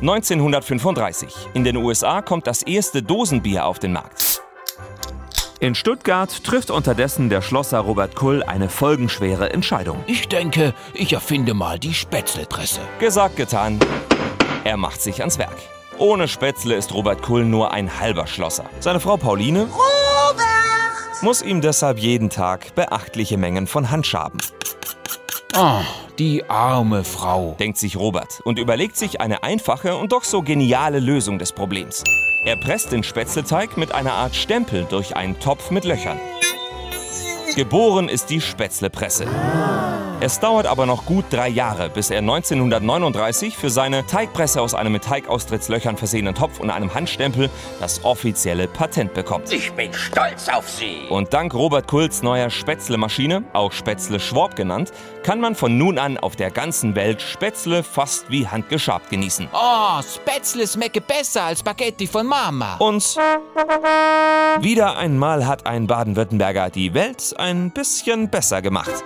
1935. In den USA kommt das erste Dosenbier auf den Markt. In Stuttgart trifft unterdessen der Schlosser Robert Kull eine folgenschwere Entscheidung. Ich denke, ich erfinde mal die Spätzlepresse. Gesagt, getan. Er macht sich ans Werk. Ohne Spätzle ist Robert Kull nur ein halber Schlosser. Seine Frau Pauline Robert! muss ihm deshalb jeden Tag beachtliche Mengen von Handschaben. Oh, die arme Frau. denkt sich Robert und überlegt sich eine einfache und doch so geniale Lösung des Problems. Er presst den Spätzleteig mit einer Art Stempel durch einen Topf mit Löchern. Geboren ist die Spätzlepresse. Es dauert aber noch gut drei Jahre, bis er 1939 für seine Teigpresse aus einem mit Teigaustrittslöchern versehenen Topf und einem Handstempel das offizielle Patent bekommt. Ich bin stolz auf Sie. Und dank Robert Kulls neuer Spätzle-Maschine, auch Spätzle Schwab genannt, kann man von nun an auf der ganzen Welt Spätzle fast wie handgeschabt genießen. Oh, Spätzle schmecke besser als Spaghetti von Mama. Und wieder einmal hat ein Baden-Württemberger die Welt ein bisschen besser gemacht.